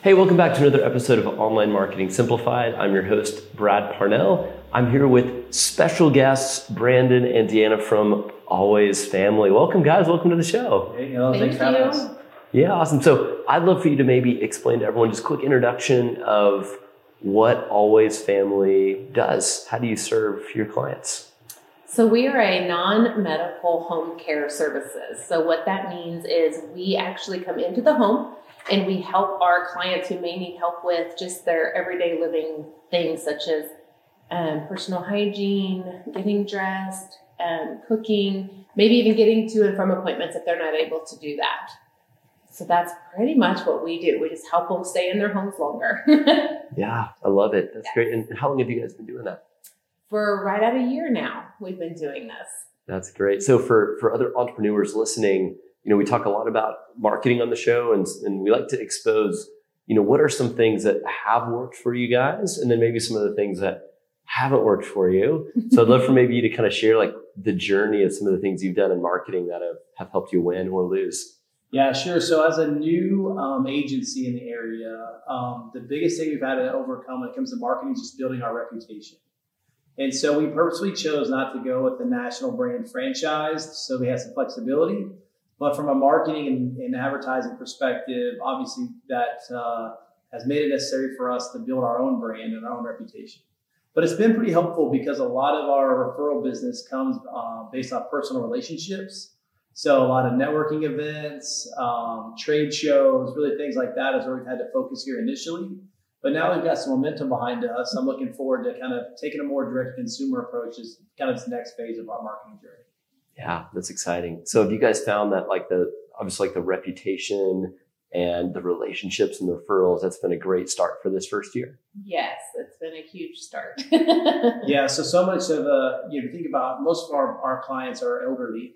Hey, welcome back to another episode of Online Marketing Simplified. I'm your host, Brad Parnell. I'm here with special guests, Brandon and Deanna from Always Family. Welcome, guys. Welcome to the show. Hey, hello, Thank thanks for having you. us. Yeah, awesome. So I'd love for you to maybe explain to everyone just a quick introduction of what Always Family does. How do you serve your clients? So we are a non-medical home care services. So what that means is we actually come into the home and we help our clients who may need help with just their everyday living things such as um, personal hygiene, getting dressed, um, cooking, maybe even getting to and from appointments if they're not able to do that. So that's pretty much what we do. We just help them stay in their homes longer. Yeah, I love it. That's great. And how long have you guys been doing that? For right at a year now, we've been doing this. That's great. So for for other entrepreneurs listening, you know, we talk a lot about marketing on the show, and and we like to expose, you know, what are some things that have worked for you guys, and then maybe some of the things that haven't worked for you. So I'd love for maybe you to kind of share like the journey of some of the things you've done in marketing that have, have helped you win or lose. Yeah, sure. So, as a new um, agency in the area, um, the biggest thing we've had to overcome when it comes to marketing is just building our reputation. And so, we purposely chose not to go with the national brand franchise, so we had some flexibility. But from a marketing and, and advertising perspective, obviously that uh, has made it necessary for us to build our own brand and our own reputation. But it's been pretty helpful because a lot of our referral business comes uh, based off personal relationships. So a lot of networking events, um, trade shows, really things like that is where we've had to focus here initially. But now we've got some momentum behind us. I'm looking forward to kind of taking a more direct consumer approach as kind of this next phase of our marketing journey. Yeah, that's exciting. So have you guys found that like the obviously like the reputation and the relationships and the referrals, that's been a great start for this first year? Yes, it's been a huge start. Yeah, so so much of the you know, think about most of our, our clients are elderly.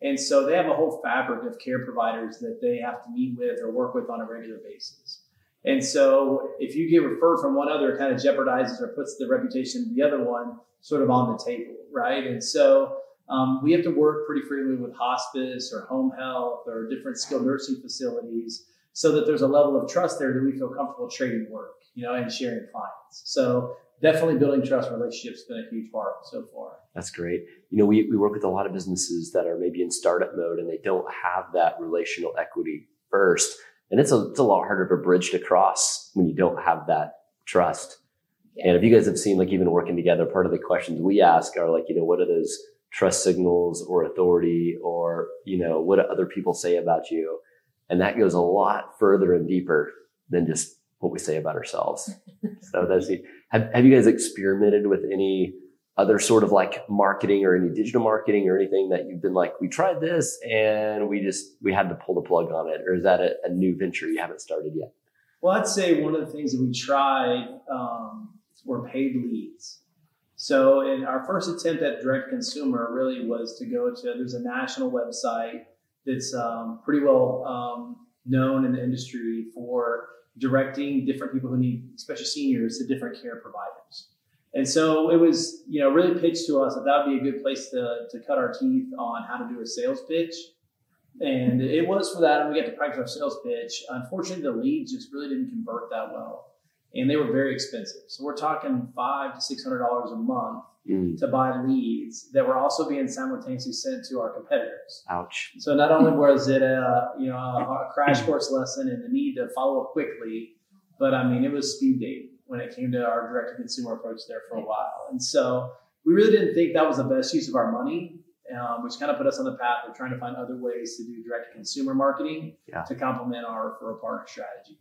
And so they have a whole fabric of care providers that they have to meet with or work with on a regular basis. And so if you get referred from one other, it kind of jeopardizes or puts the reputation of the other one sort of on the table, right? And so um, we have to work pretty freely with hospice or home health or different skilled nursing facilities so that there's a level of trust there that we feel comfortable trading work, you know, and sharing clients. So definitely building trust relationships has been a huge part so far. That's great. You know, we, we work with a lot of businesses that are maybe in startup mode and they don't have that relational equity first. And it's a, it's a lot harder of a bridge to cross when you don't have that trust. And if you guys have seen, like even working together, part of the questions we ask are like, you know, what are those trust signals or authority or, you know, what other people say about you? And that goes a lot further and deeper than just what we say about ourselves. so that's the, have, have you guys experimented with any other sort of like marketing or any digital marketing or anything that you've been like, we tried this and we just, we had to pull the plug on it? Or is that a, a new venture you haven't started yet? Well, I'd say one of the things that we tried um, were paid leads. So, in our first attempt at direct consumer, really was to go to there's a national website that's um, pretty well um, known in the industry for directing different people who need, especially seniors, to different care providers. And so it was, you know, really pitched to us that that would be a good place to, to cut our teeth on how to do a sales pitch. And it was for that, and we got to practice our sales pitch. Unfortunately, the leads just really didn't convert that well, and they were very expensive. So we're talking five to six hundred dollars a month Mm, to buy leads that were also being simultaneously sent to our competitors. ouch. So not only was it a you know a crash course lesson and the need to follow up quickly, but I mean it was speed dating when it came to our direct to consumer approach there for a while. And so we really didn't think that was the best use of our money, um, which kind of put us on the path of trying to find other ways to do direct to consumer marketing Yeah. to complement our referral partner strategy.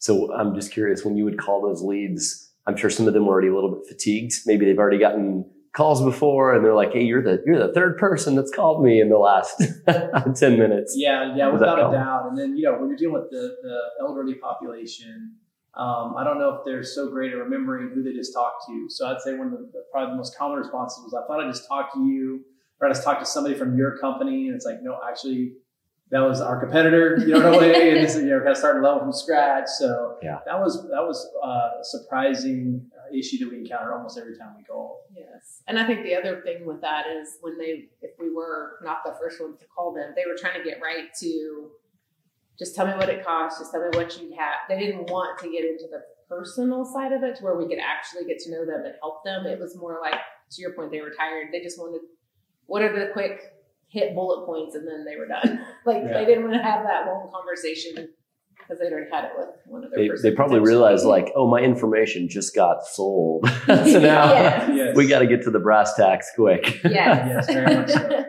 So I'm just curious when you would call those leads, I'm sure some of them were already a little bit fatigued. Maybe they've already gotten calls before and they're like, Hey, you're the, you're the third person that's called me in the last 10 minutes. Yeah, yeah, How does that without a doubt. And then, you know, when you're dealing with the, the elderly population, um, I don't know if they're so great at remembering who they just talked to. So I'd say one of the, the probably the most common responses was, I thought I just talked to you, or I just talked to somebody from your company. And it's like, no, actually, that was our competitor, you know, in a way. and this is, you know, kind of starting level from scratch. So Yeah. that was, that was uh, a surprising uh, issue that we encounter almost every time we call. Yes. And I think the other thing with that is when they, if we were not the first ones to call them, they were trying to get right to just tell me what it costs. Just tell me what you have. They didn't want to get into the personal side of it to where we could actually get to know them and help them. It was more like, to your point, they were tired. They just wanted, what are the quick hit bullet points and then they were done. like yeah. they didn't want to have that long conversation because they'd already had it with one of their. They, they probably realized like, oh, my information just got sold, so now yes. we got to get to the brass tacks quick. Yes, yes very much so.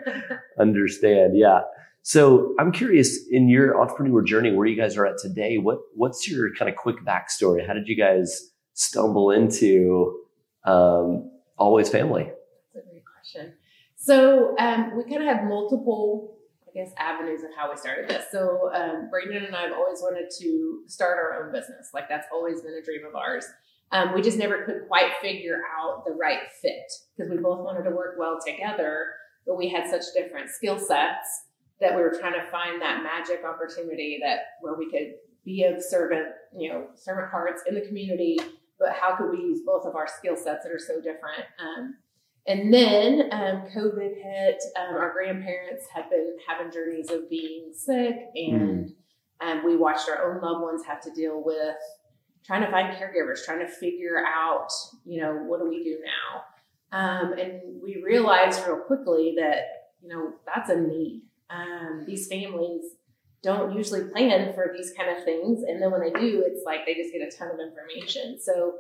Understand? Yeah. So I'm curious in your entrepreneur journey, where you guys are at today. What what's your kind of quick backstory? How did you guys stumble into um, Always Family? That's a great question. So um, we kind of have multiple, I guess, avenues of how we started this. So um, Brandon and I have always wanted to start our own business. Like that's always been a dream of ours. Um, we just never could quite figure out the right fit because we both wanted to work well together, but we had such different skill sets that we were trying to find that magic opportunity that where we could be of servant, you know, servant hearts in the community, but how could we use both of our skill sets that are so different? Um, and then um, COVID hit. Um, our grandparents had been having journeys of being sick, and mm. we watched our own loved ones have to deal with trying to find caregivers, trying to figure out, you know, what do we do now? Um, and we realized real quickly that, you know, that's a need. Um, these families don't usually plan for these kind of things, and then when they do, it's like they just get a ton of information. So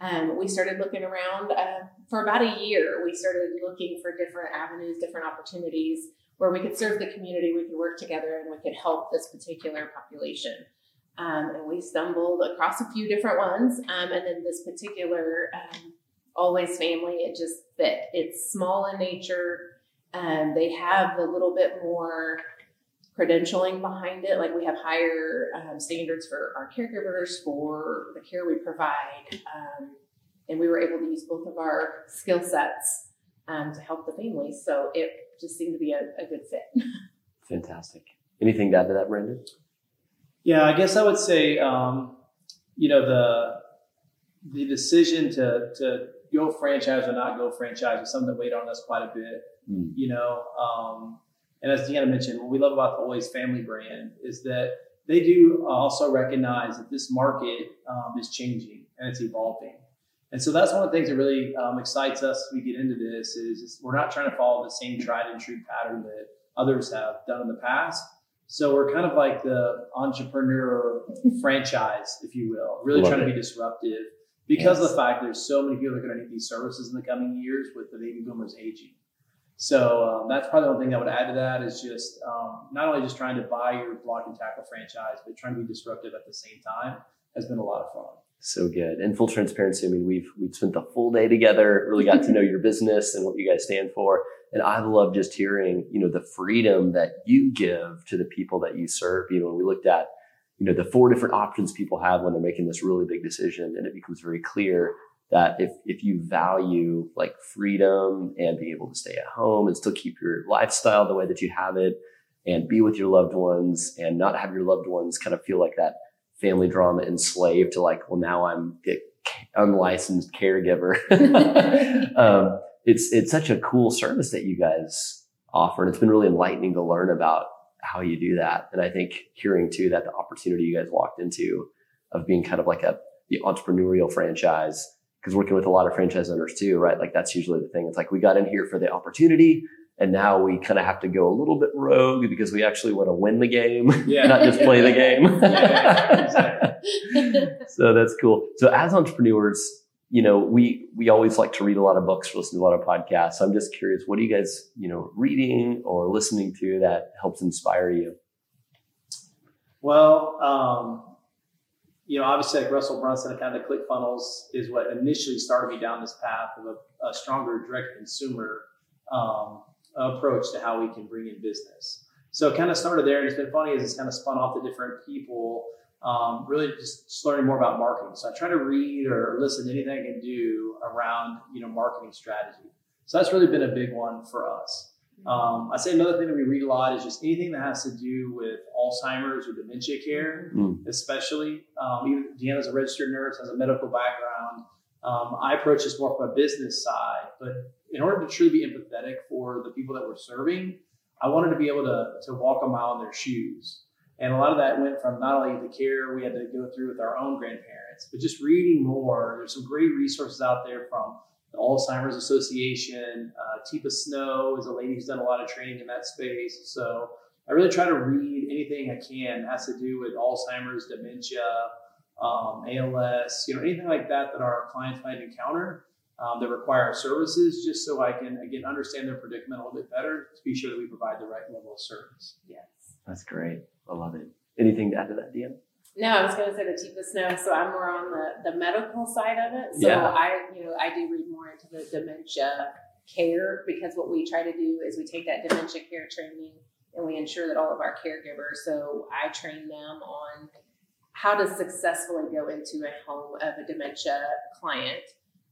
um, we started looking around uh, for about a year. We started looking for different avenues, different opportunities where we could serve the community, we could work together, and we could help this particular population. Um, and we stumbled across a few different ones, um, and then this particular um, Always Family, it just fit. It's small in nature. Um, they have a little bit more credentialing behind it. Like we have higher um, standards for our caregivers, for the care we provide. Um, and we were able to use both of our skill sets um, to help the families. So it just seemed to be a, a good fit. Fantastic. Anything to add to that, Brandon? Yeah, I guess I would say, um, you know, the the decision to to go franchise or not go franchise was something that weighed on us quite a bit. Mm. You know, um, and as Deanna mentioned, what we love about the Always Family brand is that they do also recognize that this market um, is changing and it's evolving. And so that's one of the things that really um, excites us as we get into this is, is, we're not trying to follow the same tried and true pattern that others have done in the past. So we're kind of like the entrepreneur franchise, if you will, really Love trying it. to be disruptive because yes. of the fact there's so many people that are going to need these services in the coming years with the baby boomers aging. So um, that's probably the one thing I would add to that is just um, not only just trying to buy your block and tackle franchise, but trying to be disruptive at the same time has been a lot of fun. So good. And full transparency, I mean, we've we've spent the full day together, really got to know your business and what you guys stand for. And I love just hearing, you know, the freedom that you give to the people that you serve. You know, we looked at, you know, the four different options people have when they're making this really big decision, and it becomes very clear that if if you value like freedom and being able to stay at home and still keep your lifestyle the way that you have it and be with your loved ones and not have your loved ones kind of feel like that family drama enslaved to like well now i'm the unlicensed caregiver. Um, it's it's such a cool service that you guys offer and it's been really enlightening to learn about how you do that. And i think hearing too that the opportunity you guys walked into of being kind of like a the entrepreneurial franchise because working with a lot of franchise owners too, right? Like that's usually the thing. It's like we got in here for the opportunity and now we kind of have to go a little bit rogue because we actually want to win the game, yeah. not just play the game. so that's cool. So as entrepreneurs, you know, we we always like to read a lot of books, listen to a lot of podcasts. So I'm just curious, what are you guys, you know, reading or listening to that helps inspire you? Well, um, you know, obviously like Russell Brunson kind of the ClickFunnels is what initially started me down this path of a, a stronger direct consumer um, approach to how we can bring in business. So it kind of started there, and it's been funny as it's kind of spun off to different people. Um, really, just, just learning more about marketing. So I try to read or listen to anything I can do around you know marketing strategy. So that's really been a big one for us. Um, I say another thing that we read a lot is just anything that has to do with Alzheimer's or dementia care, mm. especially. Um, even Deanna's a registered nurse, has a medical background. Um, I approach this more from a business side, but in order to truly be empathetic for the people that we're serving, I wanted to be able to, to walk a mile in their shoes. And a lot of that went from not only the care we had to go through with our own grandparents, but just reading more. There's some great resources out there from the Alzheimer's Association. Uh, Teepa Snow is a lady who's done a lot of training in that space. So I really try to read anything I can that has to do with Alzheimer's, dementia, um, ALS, you know, anything like that that our clients might encounter um, that require our services, just so I can again understand their predicament a little bit better to be sure that we provide the right level of service. Yes. That's great. I love it. Anything to add to that, Deanna? No, I was going to say the Teepa Snow. So I'm more on the, the medical side of it. So Yeah. I, you know, I do read more into the dementia care because what we try to do is we take that dementia care training and we ensure that all of our caregivers. So I train them on how to successfully go into a home of a dementia client,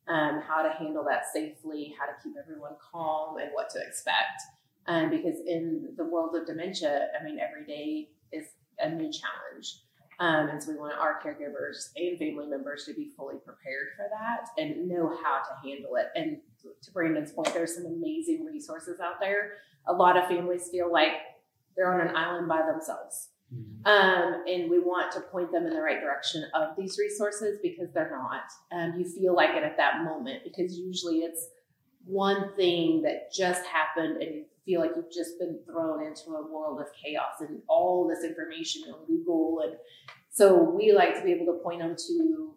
um, how to handle that safely, how to keep everyone calm, and what to expect. Um, because in the world of dementia, I mean, every day is a new challenge. Um, and so we want our caregivers and family members to be fully prepared for that and know how to handle it. And to Brandon's point, there's some amazing resources out there. A lot of families feel like they're on an island by themselves. Um, and we want to point them in the right direction of these resources because they're not. Um, you feel like it at that moment because usually it's one thing that just happened and you feel like you've just been thrown into a world of chaos and all this information on Google. And so we like to be able to point them to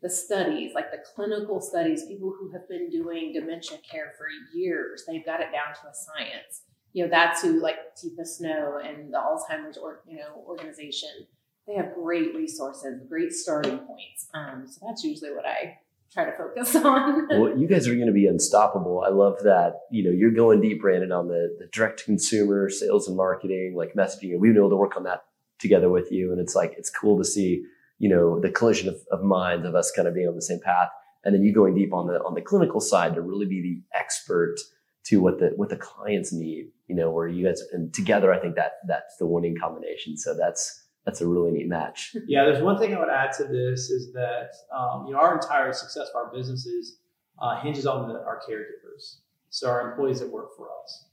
the studies, like the clinical studies, people who have been doing dementia care for years. They've got it down to a science. You know, that's who like Teepa Snow and the Alzheimer's or you know organization. They have great resources, great starting points. Um, so that's usually what I try to focus on. well, you guys are going to be unstoppable. I love that. You know, you're going deep, Brandon, on the, the direct consumer sales and marketing, like messaging. And we've been able to work on that together with you. And it's like, it's cool to see, you know, the collision of, of minds of us kind of being on the same path. And then you going deep on the, on the clinical side to really be the expert to what the, what the clients need, you know, where you guys, and together, I think that that's the winning combination. So that's, that's a really neat match. Yeah, there's one thing I would add to this is that um, you know our entire success of our businesses uh, hinges on the, our caregivers, so our employees that work for us.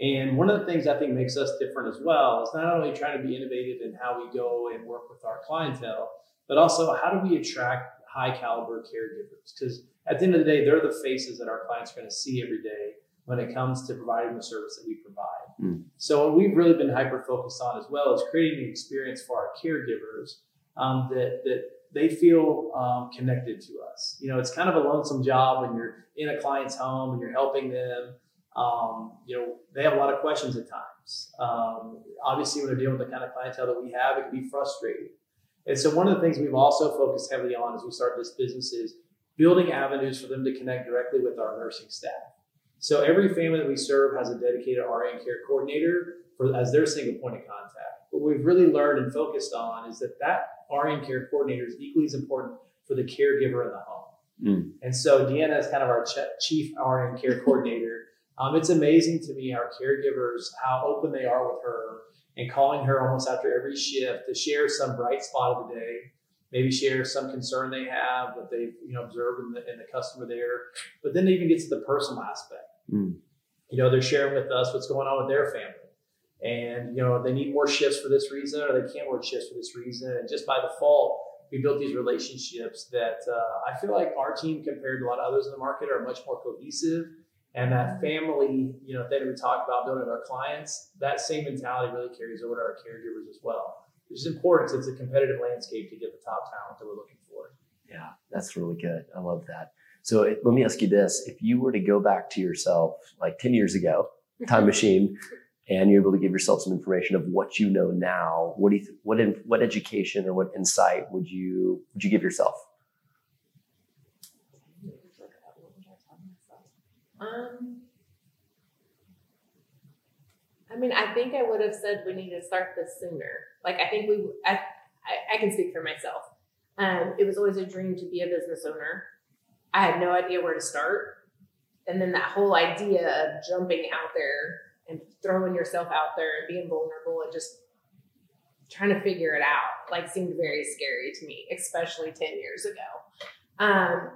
And one of the things I think makes us different as well is not only trying to be innovative in how we go and work with our clientele, but also how do we attract high caliber caregivers? Because at the end of the day, they're the faces that our clients are going to see every day when it comes to providing the service that we provide. Mm. So what we've really been hyper focused on as well is creating an experience for our caregivers um, that that they feel um, connected to us. You know, it's kind of a lonesome job when you're in a client's home and you're helping them. Um, you know, they have a lot of questions at times. Um, obviously, when they're dealing with the kind of clientele that we have, it can be frustrating. And so, one of the things we've also focused heavily on as we started this business is building avenues for them to connect directly with our nursing staff. So every family that we serve has a dedicated RN care coordinator for as their single point of contact. What we've really learned and focused on is that that RN care coordinator is equally as important for the caregiver in the home. Mm. And so Deanna is kind of our ch- chief RN care coordinator. Um, it's amazing to me our caregivers how open they are with her and calling her almost after every shift to share some bright spot of the day maybe share some concern they have that they you know observed in the, in the customer there but then it even get to the personal aspect Mm. you know they're sharing with us what's going on with their family and you know they need more shifts for this reason or they can't work shifts for this reason and just by default we built these relationships that uh, i feel like our team compared to a lot of others in the market are much more cohesive and that family you know thing that we talk about building with our clients that same mentality really carries over to our caregivers as well which is important it's a competitive landscape to get the top talent that we're looking for Yeah, that's really good. I love that. So it, let me ask you this: If you were to go back to yourself like ten years ago, time machine, and you're able to give yourself some information of what you know now, what do you what in, what education or what insight would you would you give yourself? Um, I mean, I think I would have said we need to start this sooner. Like, I think we, I, I, I can speak for myself. Um, it was always a dream to be a business owner. I had no idea where to start. And then that whole idea of jumping out there and throwing yourself out there and being vulnerable and just trying to figure it out, like, seemed very scary to me, especially 10 years ago. Um,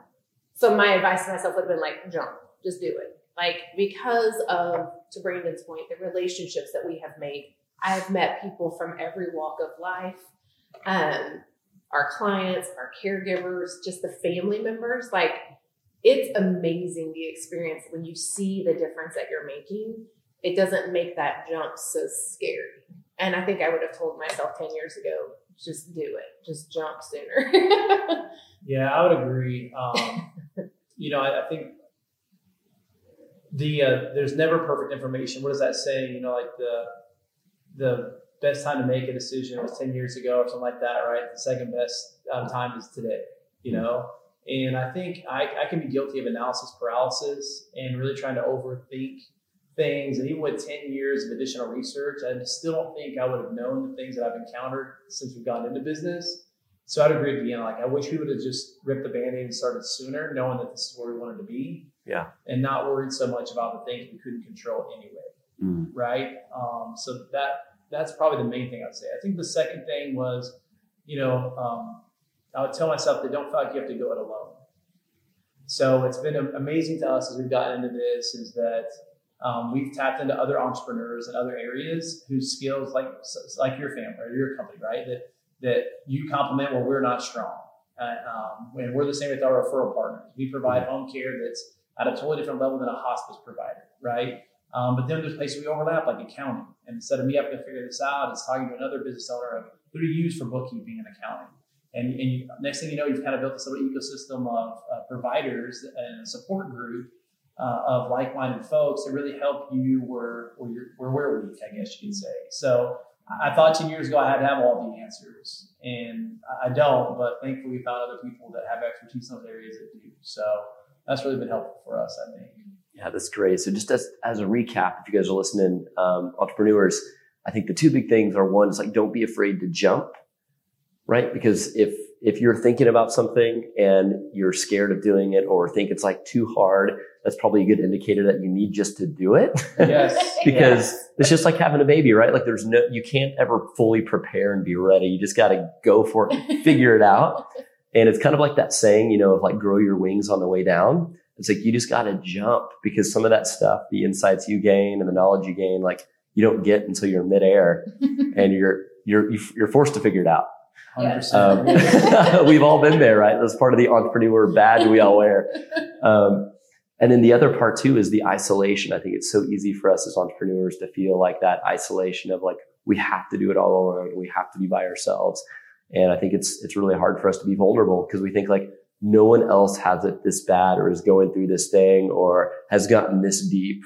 so my advice to myself would have been like, jump, just do it. Like, because of, to Brandon's point, the relationships that we have made I've met people from every walk of life. Um, our clients, our caregivers, just the family members. Like it's amazing the experience when you see the difference that you're making. It doesn't make that jump so scary. And I think I would have told myself 10 years ago, just do it, just jump sooner. yeah, I would agree. Um, you know, I, I think the uh, there's never perfect information. What does that say? You know, like the the best time to make a decision was 10 years ago or something like that, right? The second best um, time is today, you know? And I think I, I can be guilty of analysis paralysis and really trying to overthink things. And even with 10 years of additional research, I still don't think I would have known the things that I've encountered since we've gotten into business. So I'd agree with you. Like, I wish we would have just ripped the band aid and started sooner, knowing that this is where we wanted to be. Yeah. And not worried so much about the things we couldn't control anyway. Mm. Right. Um, so that that's probably the main thing I'd say. I think the second thing was, you know, um, I would tell myself that don't feel like you have to go it alone. So it's been amazing to us as we've gotten into this is that um, we've tapped into other entrepreneurs in other areas whose skills, like like your family or your company, right, that that you complement where we're not strong. Uh, um, and we're the same with our referral partners. We provide home care that's at a totally different level than a hospice provider, right? Um, but then there's places we overlap, like accounting. And instead of me having to figure this out, it's talking to another business owner of who to use for bookkeeping and accounting. And, and you, next thing you know, you've kind of built this little ecosystem of uh, providers and a support group uh, of like-minded folks that really help you where, where, we're weak, I guess you could say. So I thought 10 years ago I had to have all the answers, and I don't, but thankfully we found other people that have expertise in those areas that do. So that's really been helpful for us, I think. Yeah, that's great. So just as, as a recap, if you guys are listening, um, entrepreneurs, I think the two big things are one is like, don't be afraid to jump, right? Because if, if you're thinking about something and you're scared of doing it or think it's like too hard, that's probably a good indicator that you need just to do it. Yes. because yes. it's just like having a baby, right? Like there's no, you can't ever fully prepare and be ready. You just got to go for it, figure it out. And it's kind of like that saying, you know, of like grow your wings on the way down. It's like you just got to jump because some of that stuff, the insights you gain and the knowledge you gain, like you don't get until you're midair and you're you're you're forced to figure it out. Um, we've all been there, right? That's part of the entrepreneur badge we all wear. Um, and then the other part too is the isolation. I think it's so easy for us as entrepreneurs to feel like that isolation of like we have to do it all alone. We have to be by ourselves. And I think it's it's really hard for us to be vulnerable because we think like no one else has it this bad or is going through this thing or has gotten this deep.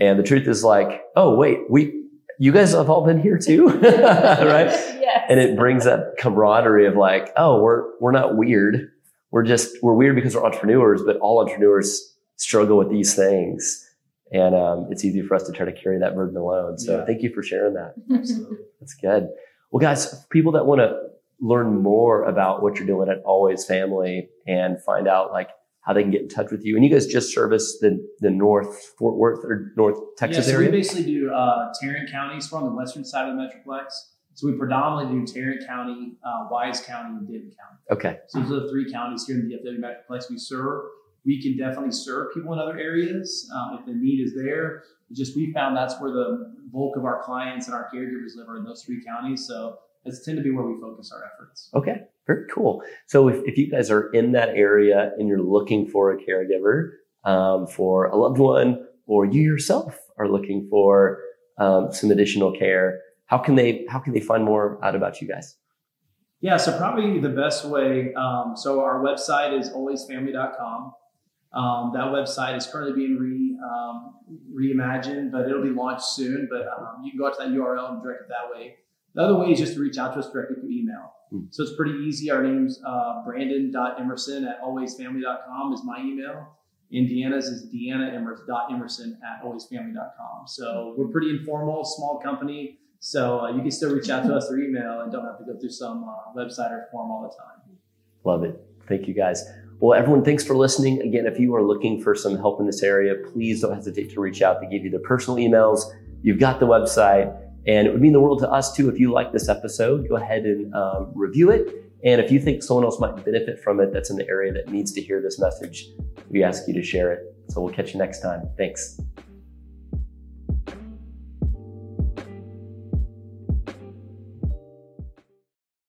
And the truth is like, oh, wait, we, you guys have all been here too, right? Yes. And it brings that camaraderie of like, oh, we're, we're not weird. We're just, we're weird because we're entrepreneurs, but all entrepreneurs struggle with these things. And um, it's easy for us to try to carry that burden alone. So yeah. thank you for sharing that. Absolutely. That's good. Well, guys, people that want to learn more about what you're doing at Always Family and find out like how they can get in touch with you. And you guys just service the the North Fort Worth or North Texas yeah, so area. we basically do uh, Tarrant County. So we're on the western side of the metroplex. So we predominantly do Tarrant County, uh, Wise County, and Denton County. Okay. So those are the three counties here in the DFW metroplex we serve. We can definitely serve people in other areas um, if the need is there. It's just we found that's where the bulk of our clients and our caregivers live are in those three counties. So that's tend to be where we focus our efforts. Okay, very cool. So if, if you guys are in that area and you're looking for a caregiver um, for a loved one, or you yourself are looking for um, some additional care, how can they how can they find more out about you guys? Yeah, so probably the best way. Um, so our website is alwaysfamily.com. Um, that website is currently being re, um, reimagined, but it'll be launched soon. But um, you can go out to that URL and direct it that way. The other way is just to reach out to us directly through email. Mm. So it's pretty easy. Our name's uh, brandon.emerson at alwaysfamily.com is my email. And Deanna's is deanna.emerson at alwaysfamily.com. So we're pretty informal, small company. So uh, you can still reach out to us through email and don't have to go through some uh, website or form all the time. Love it. Thank you guys. Well, everyone, thanks for listening. Again, if you are looking for some help in this area, please don't hesitate to reach out. They give you their personal emails. You've got the website and it would mean the world to us too if you like this episode. Go ahead and um, review it. And if you think someone else might benefit from it that's in the area that needs to hear this message, we ask you to share it. So we'll catch you next time. Thanks.